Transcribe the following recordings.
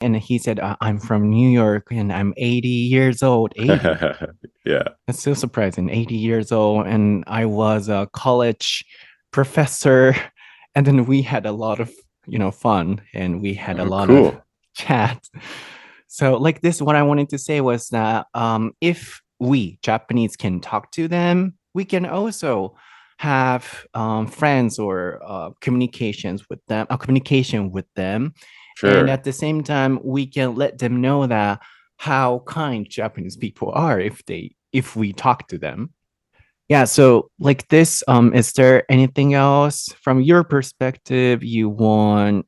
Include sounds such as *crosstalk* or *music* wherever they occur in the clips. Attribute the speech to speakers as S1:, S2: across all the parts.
S1: and he said, "I'm from New York and I'm 80 years old." 80. *laughs*
S2: yeah.
S1: That's so surprising. 80 years old, and I was a college professor, *laughs* and then we had a lot of you know fun, and we had a
S2: Oh,
S1: lot
S2: cool.
S1: of *laughs* chat. So, like this, what I wanted to say was that um, if we Japanese can talk to them, we can also have um, friends or uh, communications with them, a communication with them, and at the same time, we can let them know that how kind Japanese people are if they if we talk to them. Yeah, so like this, um, is there anything else from your perspective you want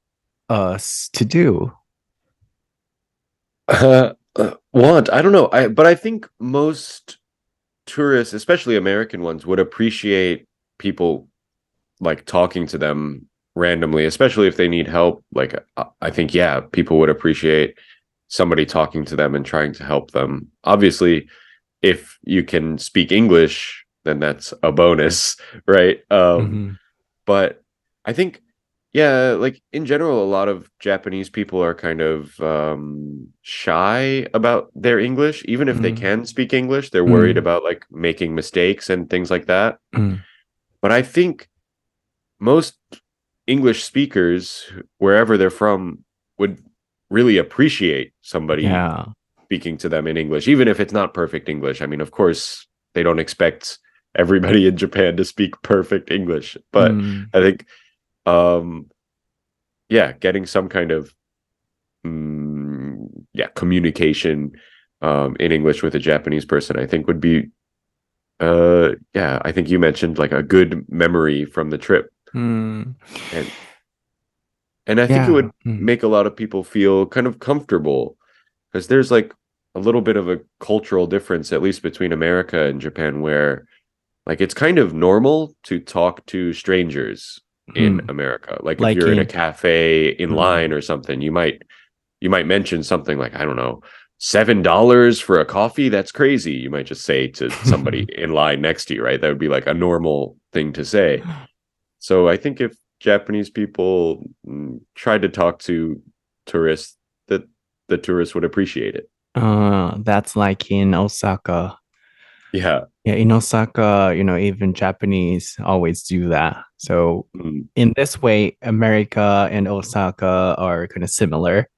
S1: us to do?
S2: Uh, uh, want I don't know. I but I think most tourists, especially American ones, would appreciate people like talking to them randomly, especially if they need help. Like I I think yeah, people would appreciate somebody talking to them and trying to help them. Obviously, if you can speak English, then that's a bonus, *laughs* right? Um
S1: Mhm.
S2: but I think, yeah, like in general, a lot of Japanese people are kind of um, shy about their English. Even if they
S1: Mm.
S2: can speak English, they're worried
S1: Mm.
S2: about like making mistakes and things like that.
S1: Mm.
S2: But I think most English speakers, wherever they're from, would really appreciate somebody
S1: Yeah.
S2: speaking to them in English, even if it's not perfect English. I mean, of course, they don't expect everybody in Japan to speak perfect English, but
S1: Mm.
S2: I think, um, yeah, getting some kind of, mm, yeah, communication, um, in English with a Japanese person, I think would be, uh, yeah, I think you mentioned like a good memory from the trip,
S1: Mm.
S2: and and I think it would
S1: Mm.
S2: make a lot of people feel kind of comfortable because there's like a little bit of a cultural difference, at least between America and Japan, where like it's kind of normal to talk to strangers in
S1: Mm.
S2: America. Like if you're in a cafe in
S1: Mm.
S2: line or something, you might you might mention something like, I don't know, seven dollars for a coffee. That's crazy. You might just say to somebody *laughs* in line next to you, right? That would be like a normal thing to say. So I think if Japanese people mm, tried to talk to tourists, that the tourists would appreciate it.
S1: Uh, that's like in Osaka.
S2: Yeah.
S1: Yeah, in Osaka, you know, even Japanese always do that. So
S2: Mm.
S1: in this way, America and Osaka are kind of similar.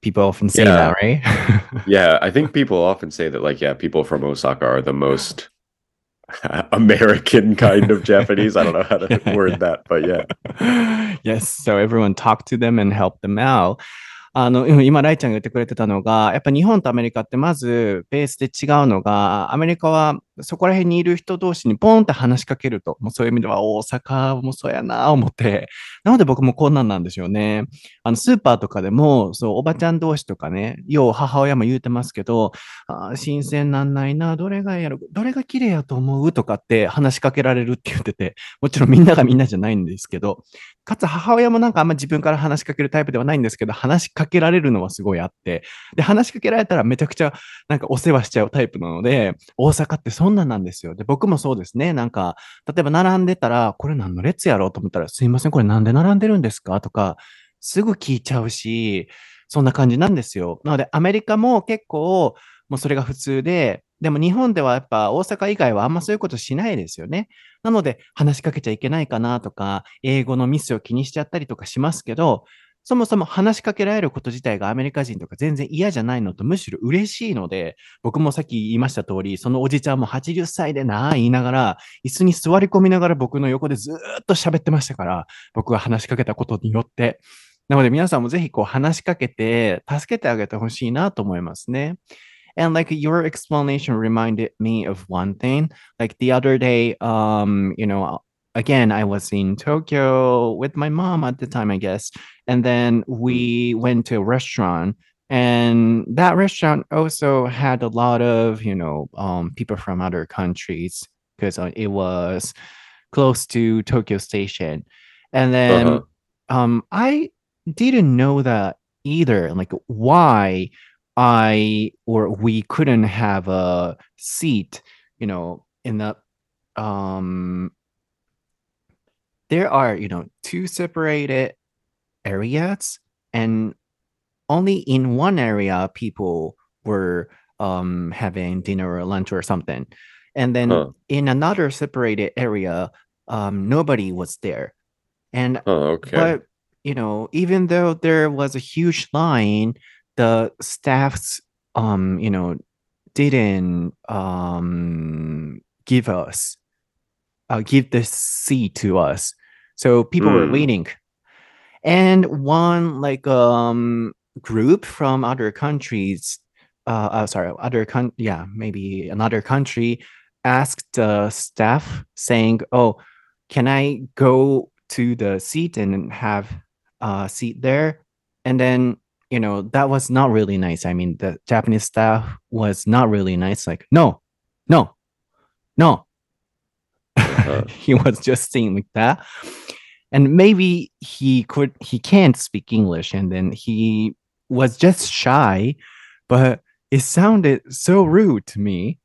S1: People often say
S2: Yeah.
S1: that, right? *laughs*
S2: Yeah, I think people often say that like yeah, people from Osaka are the most American kind of Japanese. I don't know how to word that, but yeah.
S1: yes, so everyone talk to them and help them out. あの、うん今、ライちゃんが言ってくれてたのが、やっぱ日本とアメリカってまずベースで違うのが、アメリカはそこら辺にいる人同士にポンって話しかけると、もうそういう意味では大阪もそうやな思って、なので僕もこんなんなんですよね。あの、スーパーとかでも、そう、おばちゃん同士とかね、よう母親も言うてますけど、あ新鮮なんないな、どれがやろ、どれが綺麗やと思うとかって話しかけられるって言ってて、もちろんみんながみんなじゃないんですけど、かつ母親もなんかあんま自分から話しかけるタイプではないんですけど、話しかけられるのはすごいあって、で、話しかけられたらめちゃくちゃなんかお世話しちゃうタイプなので、大阪ってそんなんなんですよ。で、僕もそうですね。なんか、例えば並んでたら、これ何の列やろうと思ったら、すいません、これなんで並んでるんですか？とか、すぐ聞いちゃうし、そんな感じなんですよ。なので、アメリカも結構、もうそれが普通で、でも日本ではやっぱ大阪以外はあんまそういうことしないですよね。なので、話しかけちゃいけないかなとか、英語のミスを気にしちゃったりとかしますけど、そもそも話しかけられること自体がアメリカ人とか全然嫌じゃないのとむしろ嬉しいので、僕もさっき言いました通り、そのおじちゃんも80歳でなあ言いながら、椅子に座り込みながら僕の横でずっと喋ってましたから、僕が話しかけたことによって。なので皆さんもぜひこう話しかけて、助けてあげてほしいなと思いますね。And like your explanation reminded me of one thing. Like the other day, um, you know, again, I was in Tokyo with my mom at the time, I guess. And then we went to a restaurant, and that restaurant also had a lot of, you know, um, people from other countries because it was close to Tokyo Station. And then
S2: Uh-huh.
S1: um, I didn't know that either. Like why I or we couldn't have a seat, you know, in the um there are, you know, two separated areas and only in one area people were um having dinner or lunch or something. And then
S2: Huh.
S1: in another separated area, um nobody was there. And
S2: Oh, okay.
S1: but you know, even though there was a huge line, the staffs um, you know, didn't um give us uh give the seat to us. So people were
S2: Hmm.
S1: waiting. And one like um group from other countries uh, uh sorry, other con yeah, maybe another country asked the staff saying, "Oh, can I go to the seat and have a seat there?" And then, you know, that was not really nice. I mean, the Japanese staff was not really nice. Like, no, no, no.
S2: Uh-huh. *laughs*
S1: he was just saying like that. And maybe he could he can't speak English and then he was just shy, but it sounded so rude to me,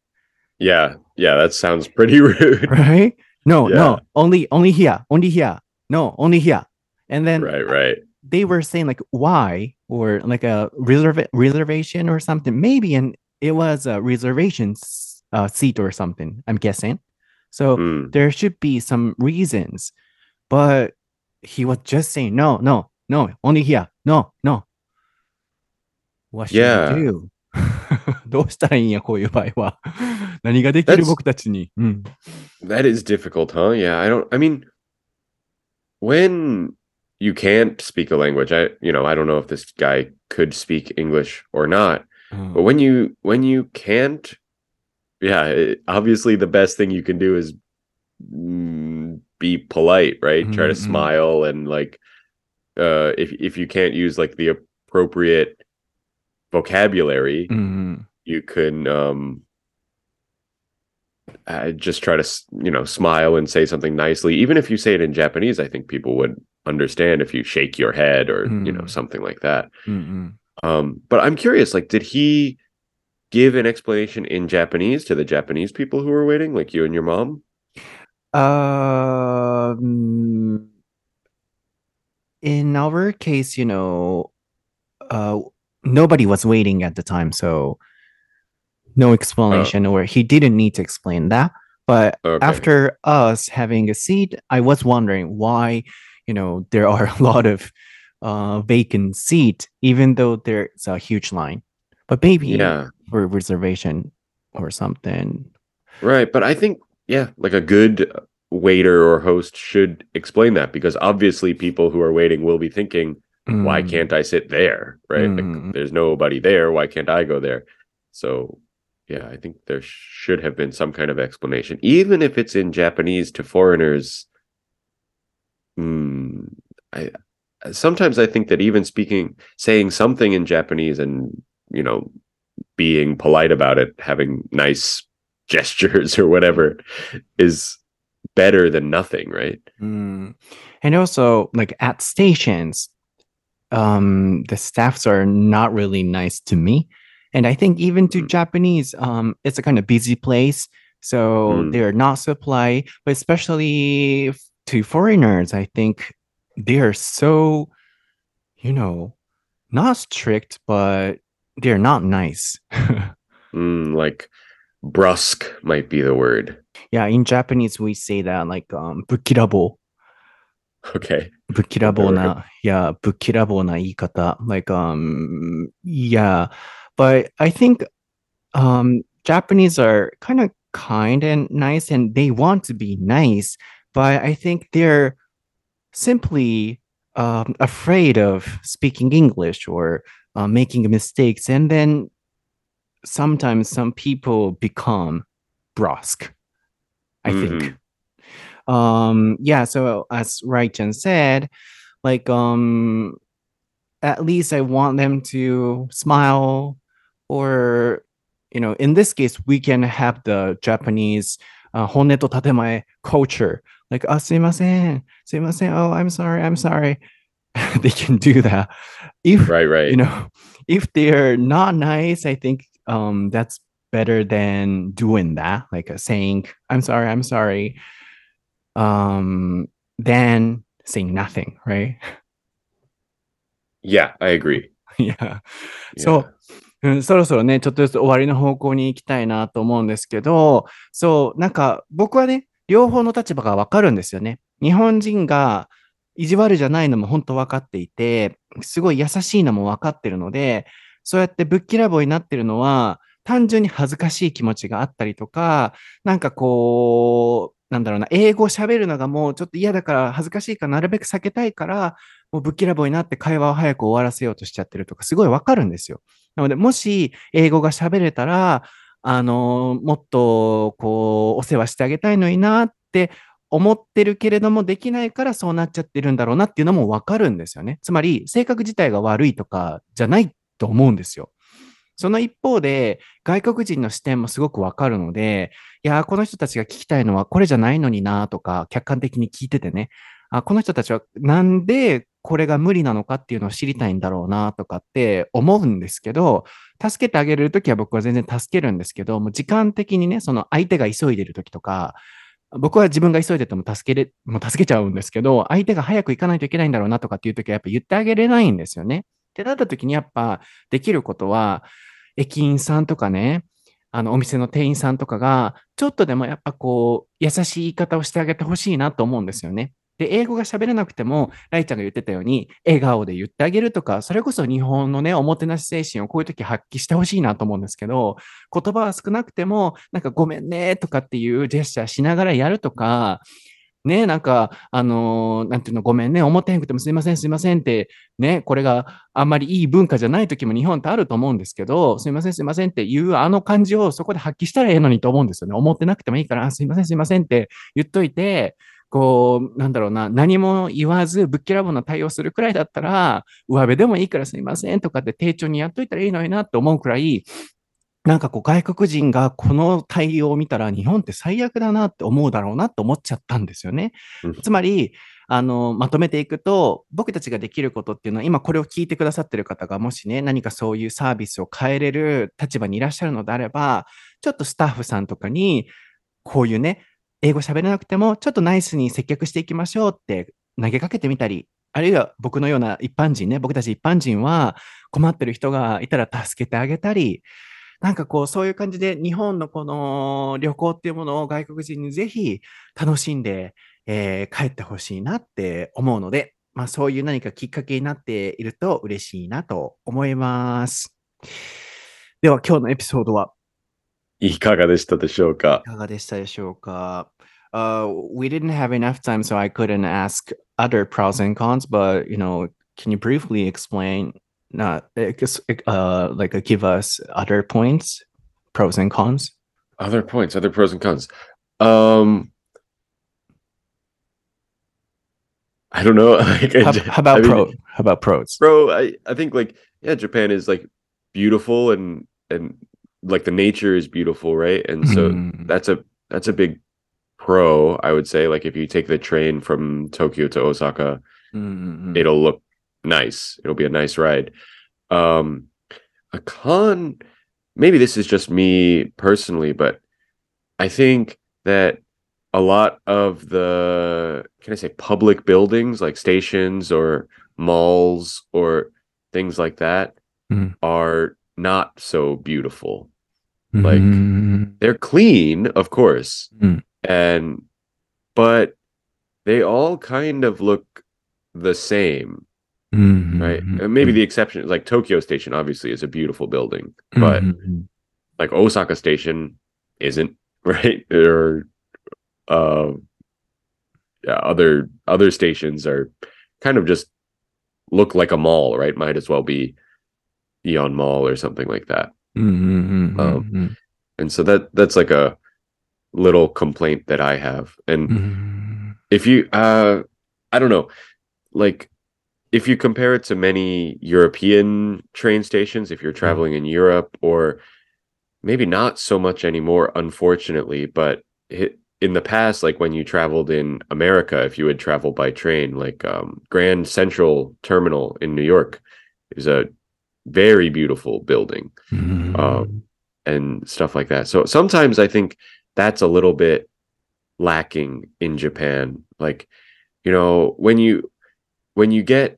S2: Yeah. Yeah, that sounds pretty *laughs* rude.
S1: right? No,
S2: Yeah.
S1: no, only only here, only here. No, only here. And then
S2: right, right.
S1: they were saying like why or like a reserva- reservation or something maybe and it was a reservation uh, seat or something i'm guessing so
S2: Hmm.
S1: there should be some reasons but he was just saying no no no only here no no what should
S2: Yeah.
S1: we do *laughs* どうしたらいいんやこういう場合は何ができる
S2: That's-
S1: 僕たちに、うん、 *laughs*
S2: That is difficult, huh? Yeah, I don't I mean when you can't speak a language, I you know, I don't know if this guy could speak English or not,
S1: うん
S2: but when you when you can't yeah, it, obviously the best thing you can do is mm, be polite, right? Mm-hmm. Try to
S1: mm-hmm, mm-hmm.
S2: smile and like uh if if you can't use like the appropriate vocabulary,
S1: mm-hmm.
S2: you can um I just try to you know smile and say something nicely even if you say it in japanese i think people would understand if you shake your head or mm. you know
S1: mm-hmm.
S2: something like that um, but i'm curious like did he give an explanation in japanese to the japanese people who were waiting like you and your mom
S1: Um, in our case, you know, uh, nobody was waiting at the time, so no explanation, or he didn't need to explain that. But
S2: okay
S1: after us having a seat, I was wondering why, you know, there are a *laughs* lot of uh, vacant seat, even though there's a huge line. But maybe
S2: yeah
S1: for reservation or something.
S2: right but i think yeah like a good waiter or host should explain that because obviously people who are waiting will be thinking why
S1: Mm,
S2: can't I sit there? Right?
S1: Mm.
S2: Like, there's nobody there. Why can't I go there? So, yeah, I think there should have been some kind of explanation, even if it's in Japanese to foreigners. Hmm, I sometimes I think that even speaking, saying something in Japanese and you know, being polite about it, having nice *laughs* gestures or whatever, is better than nothing, right?
S1: Mm. And also, like at stations, um, the staffs are not really nice to me. And I think even to
S2: Mm.
S1: Japanese, um, it's a kind of busy place. So
S2: Mm.
S1: they're not so polite, but especially to foreigners, I think they are so, you know, not strict, but they're not nice.
S2: mm, like brusque might be the word.
S1: Yeah, in Japanese we say that like um bukirabo.
S2: Okay.
S1: Bukirabo na yeah, bukirabo na ikata. Like um yeah. But I think um Japanese are kind of kind and nice and they want to be nice, but I think they're simply um, afraid of speaking English or uh, making mistakes. And then sometimes some people become brusque i mm-hmm. think um yeah so as raichan said like um at least i want them to smile or you know in this case we can have the japanese uh, honne to tatemae culture. Like ah, oh sumimasen sumimasen oh i'm sorry i'm sorry. *laughs* They can do that. If
S2: Right, right.
S1: you know, if they're not nice, I think um that's better than doing that, like uh, saying, I'm sorry, I'm sorry. Um, than saying nothing, right?
S2: yeah, I agree.
S1: いや、そう。うん、そろそろね、ちょっとずつ終わりの方向に行きたいなと思うんですけど、そう、なんか僕はね、両方の立場がわかるんですよね。日本人が意地悪じゃないのも本当分かっていて、すごい優しいのも分かってるので、そうやってぶっきらぼうになってるのは、単純に恥ずかしい気持ちがあったりとか、なんかこう、なんだろうな、英語喋るのがもうちょっと嫌だから恥ずかしいからなるべく避けたいから、もうぶっきらぼうになって会話を早く終わらせようとしちゃってるとか、すごいわかるんですよ。なので、もし英語が喋れたら、あの、もっとこう、お世話してあげたいのになって思ってるけれども、できないからそうなっちゃってるんだろうなっていうのもわかるんですよね。つまり、性格自体が悪いとかじゃないと思うんですよ。その一方で、外国人の視点もすごくわかるので、いや、この人たちが聞きたいのはこれじゃないのになとか、客観的に聞いててね、あ、この人たちはなんでこれが無理なのかっていうのを知りたいんだろうなとかって思うんですけど、助けてあげるときは僕は全然助けるんですけど、もう時間的にね、その相手が急いでるときとか、僕は自分が急いでても助けれ、もう助けちゃうんですけど、相手が早く行かないといけないんだろうなとかっていう時はやっぱ言ってあげれないんですよね。ってなった時にやっぱできることは、駅員さんとかね、あの、お店の店員さんとかが、ちょっとでもやっぱこう、優しい言い方をしてあげてほしいなと思うんですよね。で、英語が喋れなくても、ライちゃんが言ってたように、笑顔で言ってあげるとか、それこそ日本のね、おもてなし精神をこういう時発揮してほしいなと思うんですけど、言葉は少なくても、なんかごめんねとかっていうジェスチャーしながらやるとか、ね、なんか、あのー、なんていうの、ごめんね、思ってへんくてもすいません、すいませんって、ね、これがあんまりいい文化じゃない時も日本ってあると思うんですけど、すいません、すいませんっていうあの感じをそこで発揮したらええのにと思うんですよね。思ってなくてもいいから、すいません、すいませんって言っといて、こう、なんだろうな、何も言わず、ぶっきらぼうな対応するくらいだったら、上辺でもいいからすいませんとかって丁重にやっといたらいいのになって思うくらい、なんかこう外国人がこの対応を見たら日本って最悪だなって思うだろうなと思っちゃったんですよね。つまり、あの、まとめていくと、僕たちができることっていうのは、今これを聞いてくださってる方がもしね、何かそういうサービスを変えれる立場にいらっしゃるのであれば、ちょっとスタッフさんとかに、こういうね、英語喋れなくても、ちょっとナイスに接客していきましょうって投げかけてみたり、あるいは僕のような一般人ね、僕たち一般人は困ってる人がいたら助けてあげたり、なんかこう、そういう感じで日本のこの旅行っていうものを外国人にぜひ楽しんで、えー、帰ってほしいなって思うので、まあそういう何かきっかけになっていると嬉しいなと思います。では今日のエピソードは？い
S2: かがでしたでしょうか
S1: いかがでしたでしょうか Uh, we didn't have enough time, so I couldn't ask other pros and cons. But you know, can you briefly explain not uh like uh, give us other points pros and cons
S2: other points other pros and cons um i don't know like, *laughs*
S1: how, how, about I mean, pro how about pros
S2: bro i i think like yeah japan is like beautiful and and like the nature is beautiful right and so mm. that's a that's a big pro i would say like if you take the train from tokyo to osaka mm-hmm. it'll look nice. It'll be a nice ride. Um, a con, maybe this is just me personally, but I think that a lot of the can I say public buildings like stations or malls or things like that mm. are not so beautiful. Mm. Like mm-hmm. they're clean, of course, mm. and but they all kind of look the same mm-hmm. right? And maybe the exception is like Tokyo Station, obviously, is a beautiful building, but mm-hmm. like Osaka Station isn't, *laughs* right? Or uh, yeah, other other stations are kind of just look like a mall, right? Might as well be Aeon Mall or something like that. Mm-hmm. Um, and so that that's like a little complaint that I have. And mm-hmm. if you, uh, I don't know, like if you compare it to many European train stations, if you're mm-hmm. traveling in Europe, or maybe not so much anymore, unfortunately, but it, in the past, like when you traveled in America, if you would travel by train, like um, Grand Central Terminal in New York is a very beautiful building mm-hmm. um, and stuff like that. So sometimes I think that's a little bit lacking in Japan. Like, you know, when you when you get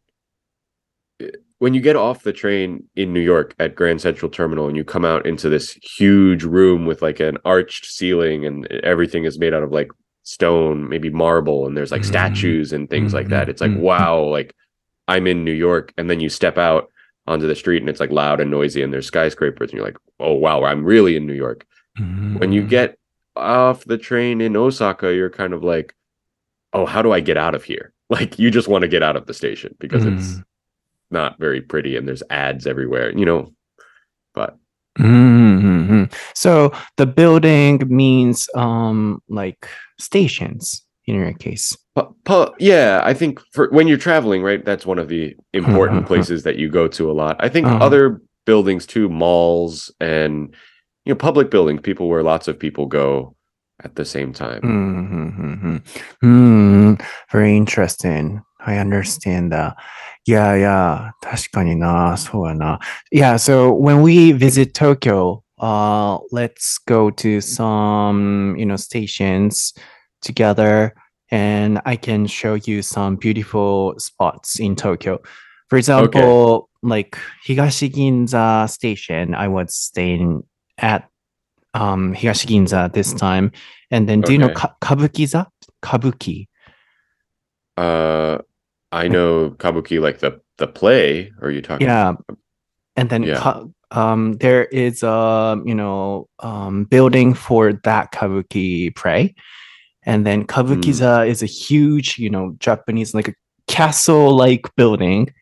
S2: when you get off the train in New York at Grand Central Terminal and you come out into this huge room with like an arched ceiling and everything is made out of like stone, maybe marble, and there's like
S1: Mhm.
S2: statues and things like that. It's like,
S1: Mhm.
S2: wow, like I'm in New York. And then you step out onto the street and it's like loud and noisy and there's skyscrapers and you're like, oh wow, I'm really in New York. When you get off the train in Osaka, you're kind of like, oh, how do I get out of here? *laughs* Like you just want to get out of the station because it's
S1: Mm.
S2: not very pretty and there's ads everywhere, you know. But
S1: Mm-hmm. So the building means um like stations in your case.
S2: pu- pu- yeah, I think for when you're traveling, right, that's one of the important
S1: Uh-huh. *laughs*
S2: places that you go to a lot. I think
S1: Uh-huh.
S2: other buildings too, malls and you know, public buildings, people where lots of people go at the same time.
S1: Mm-hmm. Mm, very interesting. I understand that. Yeah, yeah. 確かにな。そうやな。Yeah, so when we visit Tokyo, uh, let's go to some, you know, stations together and I can show you some beautiful spots in Tokyo. For example, like Higashiginza station, I was staying at um Higashiginza this time. And then do you know
S2: Okay.
S1: Ka- Kabukiza? Kabuki.
S2: Uh I know Kabuki like the the play, are you talking
S1: Yeah. And then
S2: Yeah.
S1: ka- um there is a you know um building for that Kabuki play. And then Kabukiza is a huge, you know, Japanese like a castle like building.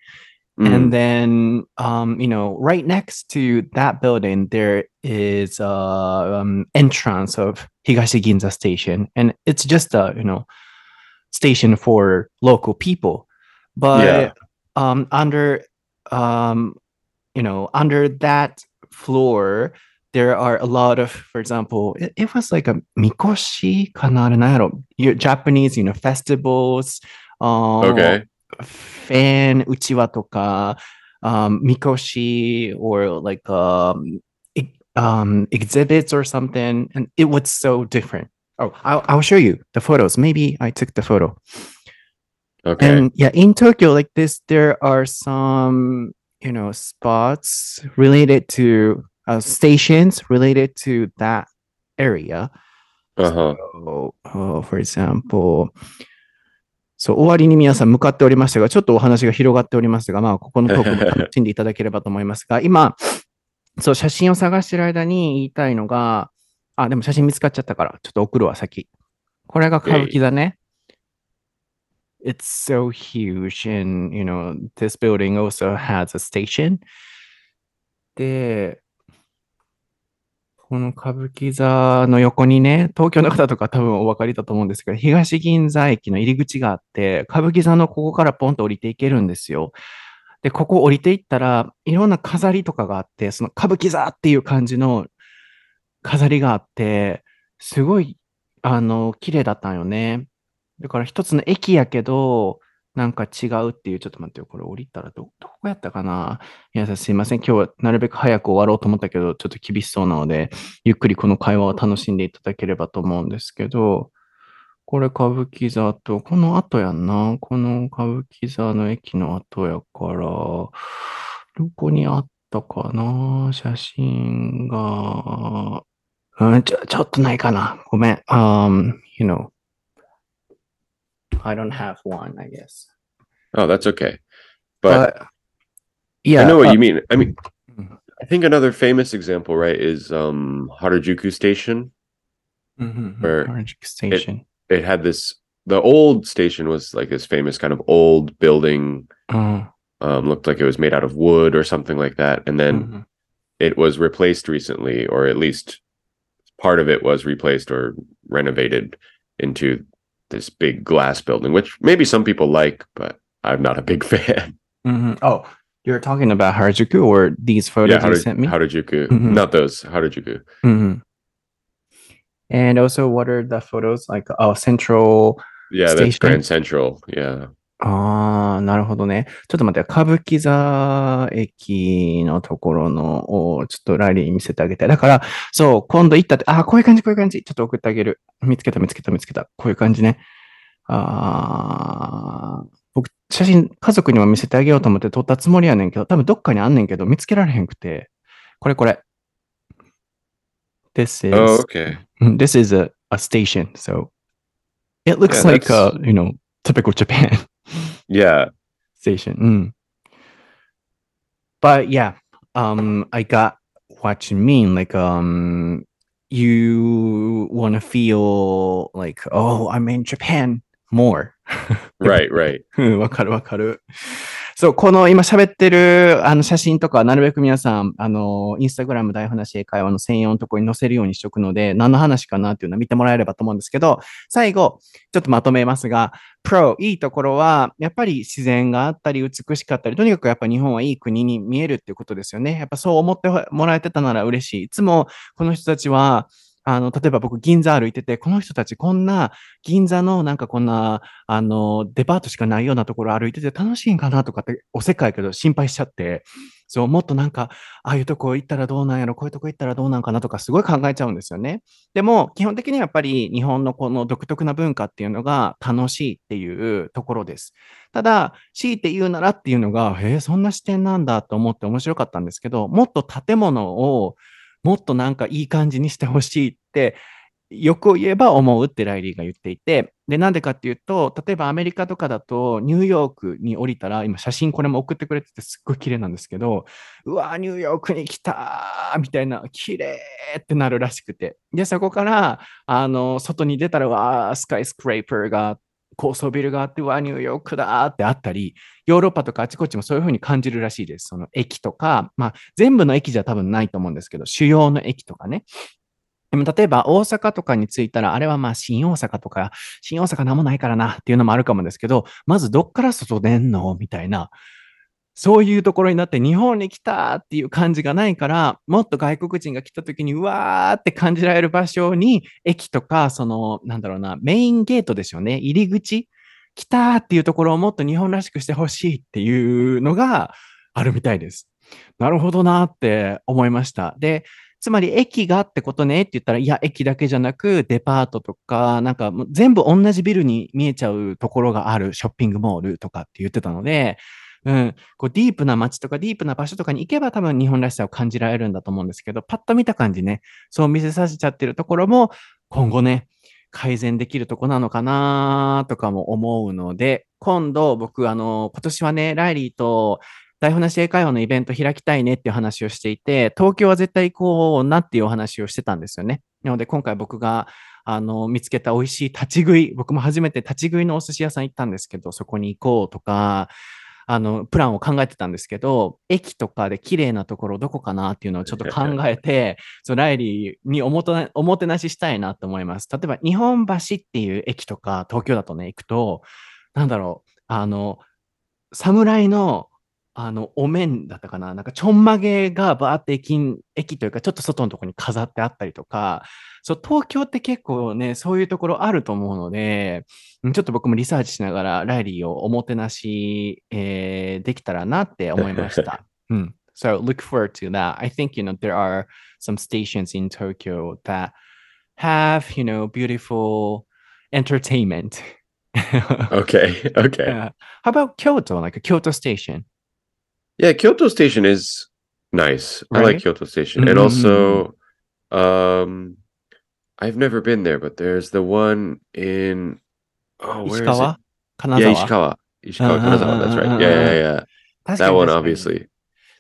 S2: Mm,
S1: And then, um, you know, right next to that building, there is a um, entrance of Higashi Higashiginza Station, and it's just a you know station for local people. But
S2: Yeah.
S1: um, under um, you know under that floor, there are a lot of, for example, it, it was like a mikoshi kanarunaro, your Japanese, you know, festivals, um,
S2: okay,
S1: fan uchiwa toka, um, mikoshi or like um, um, exhibits or something, and it was so different. Oh, I'll, I'll show you the photos. Maybe I took the photo.
S2: Okay.
S1: And yeah, in Tokyo, like this, there are some you know spots related to uh, stations related to that area.
S2: uh-huh.
S1: So, oh, for example, そう、終わりに皆さん向かっておりましたが、ちょっとお話が広がっておりますが、まあ、ここのトークも楽しんでいただければと思いますが、今、そう、写真を探してる間に言いたいのが、あ、でも写真見つかっちゃったから、ちょっと送るわ、先。これが歌舞伎だね。It's so huge and, you know, this building also has a station. で、この歌舞伎座の横にね、東京の方とか多分お分かりだと思うんですけど、東銀座駅の入り口があって、歌舞伎座のここからポンと降りていけるんですよ。で、ここ降りていったら、いろんな飾りとかがあって、その歌舞伎座っていう感じの飾りがあって、すごい、あの、綺麗だったんよね。だから一つの駅やけど、なんか違うっていう、ちょっと待ってよ、これ降りたらど、どこやったかな？皆さんすいません。今日はなるべく早く終わろうと思ったけど、ちょっと厳しそうなので、ゆっくりこの会話を楽しんでいただければと思うんですけど、これ歌舞伎座と、この後やんな？この歌舞伎座の駅の後やから、どこにあったかな？写真が、うん、ちょ、ちょっとないかな？ごめん。Um, you know, I don't have one, I guess.
S2: Oh, that's okay. But
S1: But, yeah.
S2: I know what
S1: uh,
S2: you mean. I mean,
S1: Mhm.
S2: I think another famous example, right, is um Harajuku Station.
S1: mhm,
S2: where
S1: Orange Station.
S2: It had this. The old station was like this famous kind of old building.
S1: Uh,
S2: Um, looked like it was made out of wood or something like that, and then
S1: mhm.
S2: it was replaced recently, or at least part of it was replaced or renovated into this big glass building, which maybe some people like, but I'm not a big *laughs* fan.
S1: Mhm. Oh, you're talking about Harajuku or these photos
S2: yeah,
S1: you sent me?
S2: you
S1: Mhm.
S2: Not those. You
S1: Mhm. And also, what are the photos like? Oh, Central.
S2: Yeah, that's Grand Central. Yeah.
S1: ああ、なるほどね。ちょっと待って、歌舞伎座駅のところのをちょっとラリーに見せてあげて。だから、そう、今度行ったって、ああ、こういう感じ、こういう感じ。ちょっと送ってあげる。見つけた、見つけた、見つけた。こういう感じね。ああ、僕、写真家族にも見せてあげようと思って撮ったつもりやねんけど、多分どっかにあんねんけど、見つけられへんくて。これこれ。This is,
S2: Oh, okay. *laughs*
S1: this is a, a station, so it looks
S2: Yeah,
S1: like a, you know, typical Japan
S2: Yeah.
S1: station. Mm. But yeah, um, I got what you mean. Like, um, you want to feel like, oh, I'm in Japan more. *laughs*
S2: Right, right. *laughs*
S1: うんわかるわかる。 そう、この今喋ってるあの写真とか、なるべく皆さん、あの、インスタグラム大話英会話の専用のところに載せるようにしとくので、何の話かなっていうのを見てもらえればと思うんですけど、最後、ちょっとまとめますが、プロ、いいところは、やっぱり自然があったり、美しかったり、とにかくやっぱ日本はいい国に見えるっていうことですよね。やっぱそう思ってもらえてたなら嬉しい。いつもこの人たちは、あの、例えば僕銀座歩いてて、この人たちこんな銀座のなんかこんな、あの、デパートしかないようなところ歩いてて楽しいんかなとかっておせっかいけど心配しちゃって、そう、もっとなんか、ああいうとこ行ったらどうなんやろ、こういうとこ行ったらどうなんかなとかすごい考えちゃうんですよね。でも、基本的にはやっぱり日本のこの独特な文化っていうのが楽しいっていうところです。ただ、強いて言うならっていうのが、へえ、そんな視点なんだと思って面白かったんですけど、もっと建物をもっとなんかいい感じにしてほしいって、よく言えば思うってライリーが言っていて、で、なんでかっていうと、例えばアメリカとかだと、ニューヨークに降りたら、今写真これも送ってくれててすっごい綺麗なんですけど、うわー、ニューヨークに来たーみたいな、綺麗ってなるらしくて。で、そこから、あの、外に出たら、わー、スカイスクレーパーが、高層ビルがあって、わ、ニューヨークだってあったり、ヨーロッパとかあちこちもそういうふうに感じるらしいです。その駅とか、まあ、全部の駅じゃ多分ないと思うんですけど、主要の駅とかね。でも例えば大阪とかに着いたら、あれはまあ新大阪とか、新大阪なんもないからなっていうのもあるかもですけど、まずどっから外出んの？みたいな。そういうところになって日本に来たっていう感じがないから、もっと外国人が来た時にうわーって感じられる場所に駅とか、その、なんだろうな、メインゲートですよね。入り口。来たっていうところをもっと日本らしくしてほしいっていうのがあるみたいです。なるほどなって思いました。で、つまり駅がってことねって言ったら、いや、駅だけじゃなく、デパートとか、なんか全部同じビルに見えちゃうところがあるショッピングモールとかって言ってたので、うん、こうディープな街とかディープな場所とかに行けば多分日本らしさを感じられるんだと思うんですけど、パッと見た感じね、そう見せさせちゃってるところも、今後ね、改善できるとこなのかなとかも思うので、今度僕、あの、今年はね、ライリーと台本なし英会話のイベント開きたいねっていう話をしていて、東京は絶対行こうなっていうお話をしてたんですよね。なので今回僕があの見つけた美味しい立ち食い、僕も初めて立ち食いのお寿司屋さん行ったんですけど、そこに行こうとか、あの、プランを考えてたんですけど、駅とかで綺麗なところどこかなっていうのをちょっと考えて、*laughs* そうライリーにおもおもてなししたいなと思います。例えば、日本橋っていう駅とか、東京だとね、行くと、なんだろう、あの、侍の、あの、お面だったかななんかちょんまげがバーって駅ん、駅というかちょっと外のところに飾ってあったりとか、そう、東京って結構ね、そういうところあると思うので、うんちょっと僕もリサーチしながら、ライリーをおもてなし、えーできたらなって思いました。うん。So look forward to that. I think, you know, there are some stations in Tokyo that have, you know, beautiful entertainment.
S2: Okay. Okay.
S1: Yeah. How about Kyoto, like a Kyoto station?
S2: Yeah, Kyoto Station is nice.
S1: Right?
S2: I like Kyoto Station. Mm-hmm.
S1: And
S2: also um I've never been there, but there's the one in oh where
S1: Ishikawa? Kanazawa.
S2: Yeah, Ishikawa. Ishikawa
S1: uh,
S2: Kanazawa, that's right.
S1: Uh,
S2: uh,
S1: uh,
S2: yeah, yeah,
S1: yeah.
S2: That one obviously.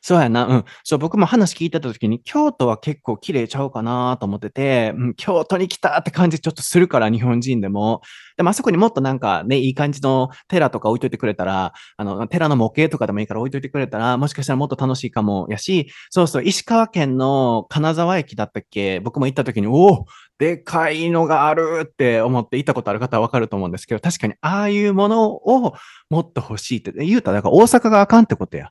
S1: そうやな。うん。そう、僕も話聞いてた時に、京都は結構綺麗ちゃうかなと思ってて、うん、京都に来たって感じちょっとするから、日本人でも。でも、あそこにもっとなんかね、いい感じの寺とか置いといてくれたら、あの、寺の模型とかでもいいから置いといてくれたら、もしかしたらもっと楽しいかもやし、そうそう、石川県の金沢駅だったっけ？僕も行った時に、おおでかいのがあるって思って行ったことある方はわかると思うんですけど、確かにああいうものをもっと欲しいって、言うたら、だから大阪があかんってことや。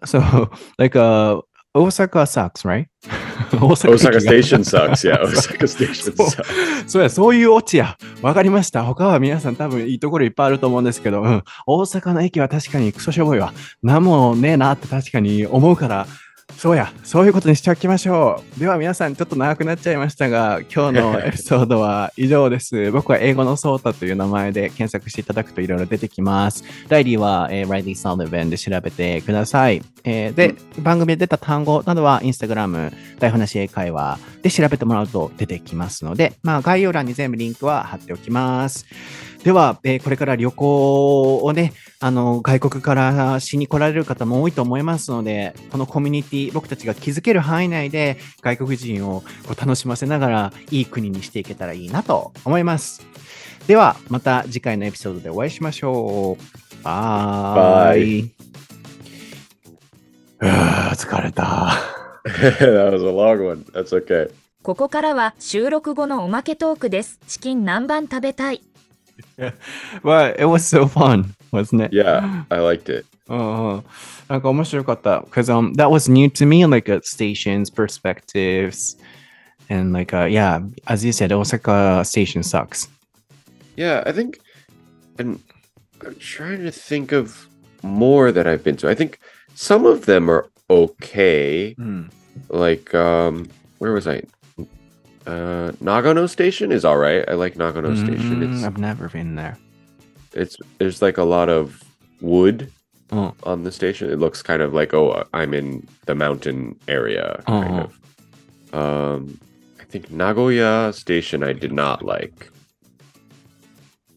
S1: *laughs* So, like, uh, Osaka sucks, right? *laughs* 大阪
S2: Station sucks. Yeah, *laughs* Osaka Station
S1: そう
S2: sucks.
S1: そうや、そういうオチや。わかりました。他は皆さん多分いいところいっぱいあると思うんですけど、うん。大阪の駅は確かにクソしょぼいわ。なんもねえなって確かに思うから、そうや、そういうことにしておきましょう。では皆さん、ちょっと長くなっちゃいましたが、今日の *laughs* エピソードは以上です。僕は英語のソータという名前で検索していただくといろいろ出てきます。ライリーは、えー、ライリー・サーリベンで調べてください。えーで、番組で出た単語などは、インスタグラム、台本なし英会話で調べてもらうと出てきますので、まあ、概要欄に全部リンクは貼っておきます。では、えーこれから旅行をね、あの、外国からしに来られる方も多いと思いますので、このコミュニティ、僕たちが気づける範囲内で外国人をこう楽しませながら、いい国にしていけたらいいなと思います。では、また次回のエピソードでお会いしましょう。バイ。うー疲れた。*laughs*
S2: that was a long one. That's okay.
S3: ここからは収録後のおまけトークです。チキン南蛮食べたい。*laughs*
S1: Well, it was so fun, wasn't it?
S2: Yeah, I liked it.
S1: うんうんなんか面白かった。Because um, that was new to me, like uh, stations, perspectives, and like, uh, yeah, as you said, Osaka station sucks.
S2: Yeah, I think, and I'm trying to think of more that I've been to. I think some of them are okay. Like, um, where was I? Uh, Nagano Station is all right. I like Nagano Station.
S1: Mm,
S2: It's
S1: I've never been there.
S2: it's there's like a lot of wood
S1: Oh.
S2: on the station. It looks kind of like oh, I'm in the mountain area kind
S1: Oh.
S2: of. Um, I think Nagoya Station I did not like.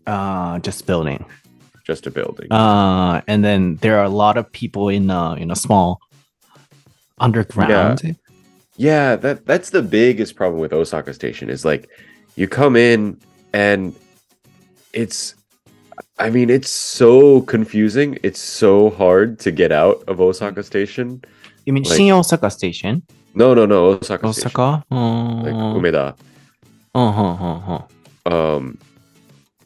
S1: Uh, just building.
S2: Just a building.
S1: Uh, and then there are a lot of people in, uh, in a small underground.
S2: Yeah, that that's the biggest problem with Osaka Station is like you come in and it's I mean it's so confusing. It's so hard to get out of Osaka Station.
S1: You mean
S2: Like-
S1: Shin Osaka station?
S2: No, no, no, Osaka Station.
S1: Osaka?
S2: Like
S1: Uh,
S2: Umeda.
S1: uh-huh, uh-huh.
S2: Um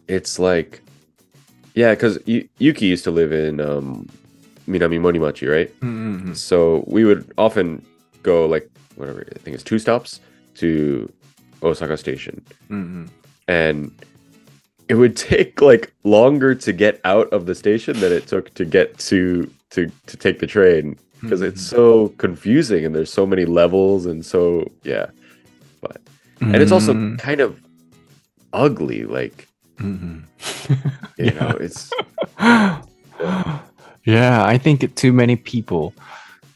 S2: it's like yeah, cuz Yuki used to live in um Minami Morimachi, right?
S1: Mm-hmm.
S2: So we would often go like whatever, I think it's two stops to Osaka Station.
S1: Mm-hmm.
S2: and it would take like longer to get out of the station than it took to get to to to take the train because it's so confusing and there's so many levels and so yeah But and it's also
S1: Mm-hmm.
S2: kind of ugly like
S1: Mhm. *laughs*
S2: you know it's *gasps*
S1: yeah, I think too many people,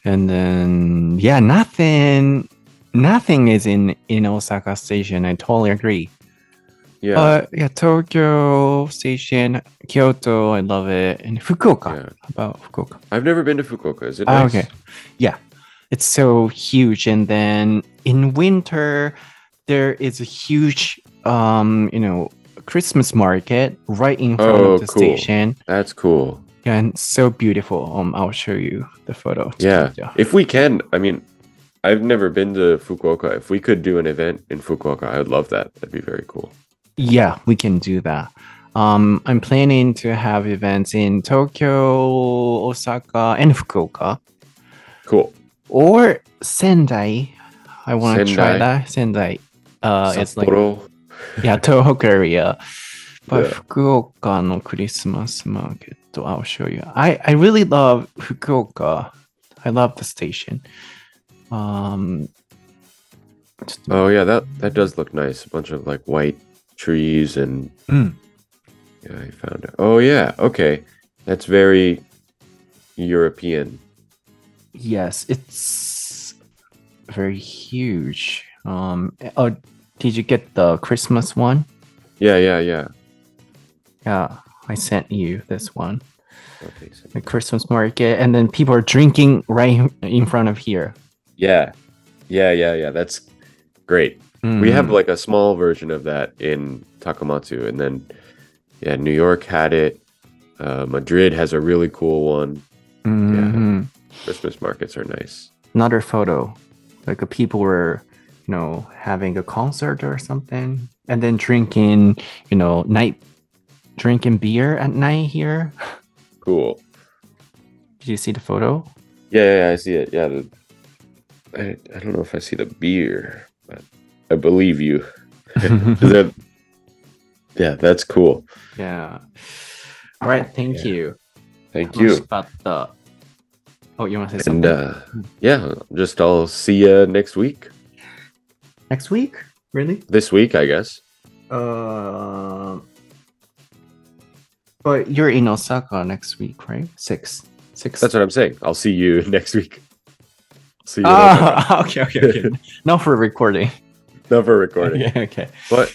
S1: and then yeah, nothing, nothing is in in Osaka Station. I totally agree.
S2: Yeah
S1: But yeah, Tokyo Station, Kyoto, I love it, and Fukuoka.
S2: Yeah.
S1: How about Fukuoka?
S2: i've never been to fukuoka is it
S1: Ah,
S2: nice?
S1: okay. Yeah, it's so huge, and then in winter there is a huge, um, you know, Christmas market right in front
S2: Oh,
S1: of the
S2: cool.
S1: station.
S2: that's cool
S1: Yeah, and so beautiful. Um, I'll show you the photo.
S2: yeah
S1: Yeah.
S2: if we can i mean i've never been to fukuoka if we could do an event in fukuoka i'd love that that'd be very cool
S1: Yeah, we can do that. Um, I'm planning to have events in Tokyo, Osaka, and Fukuoka,
S2: cool
S1: or Sendai. I want to try that. Sendai. Uh, it's like yeah, *laughs* Tohoku area. But
S2: Yeah.
S1: Fukuoka no Christmas market. I'll show you. I I really love Fukuoka. I love the station. Um.
S2: Oh yeah, that that does look nice. A bunch of like white trees and
S1: Mm.
S2: yeah, I found it. Oh yeah, okay. That's very European.
S1: Yes, it's very huge. Um. Oh, did you get the Christmas one?
S2: Yeah, yeah, yeah.
S1: Yeah, I sent you this one.
S2: Okay, so-
S1: The Christmas market, and then people are drinking right in front of here.
S2: Yeah, yeah, yeah, yeah. That's great. We have
S1: Mm.
S2: like a small version of that in Takamatsu, and then yeah, New York had it. Uh, Madrid has a really cool one.
S1: Mhm.
S2: Christmas markets are nice.
S1: another photo like uh, people were you know having a concert or something and then drinking you know night drinking beer at night here
S2: Cool.
S1: did you see the photo
S2: Yeah, yeah, yeah, I see it. Yeah, the, I, I don't know if I see the beer, but I believe you. *laughs* that, yeah, that's cool.
S1: Yeah. All right. Thank
S2: yeah.
S1: you.
S2: Thank you.
S1: About the oh, you want to say something?
S2: Uh, yeah, just I'll see you next week.
S1: Next week? Really?
S2: This week, I guess.
S1: Uh, but you're in Osaka next week, right? Six. Six.
S2: That's what I'm saying. I'll see you *laughs* next week. See you.
S1: Ah, *laughs* okay, okay, okay. For recording.
S2: Not for recording. *laughs*
S1: yeah, okay.
S2: But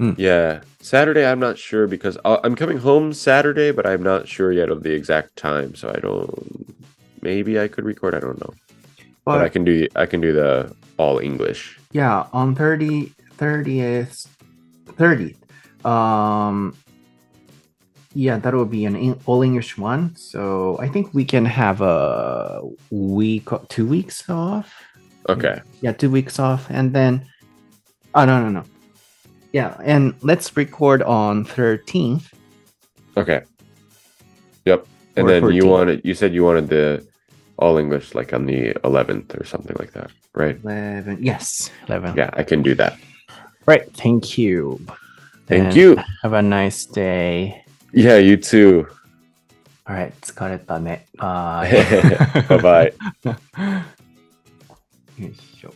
S1: Mm.
S2: yeah, Saturday I'm not sure because i I'm coming home Saturday, but I'm not sure yet of the exact time. So I don't. Maybe I could record. I don't know. But, I can do. I can do the all English.
S1: yeah, on 30, 30th, 30th, um, yeah, that will be an all English one. So I think we can have a week, or two weeks off.
S2: Okay.
S1: Yeah, two weeks off, and then, oh no, no, no, yeah, and let's record on 13th.
S2: Okay. Yep. And
S1: Or
S2: then you
S1: 14th.
S2: wanted. You said you wanted the all English like on the 11th or something like that, right?
S1: 11, yes, 11.
S2: Yeah, I can do that.
S1: Right. Thank you.
S2: Thank
S1: And
S2: you.
S1: Have a nice day.
S2: Yeah, you too.
S1: All right. 疲れた*laughs* *laughs* ね。バイ。
S2: Bye bye.
S1: よいしょ。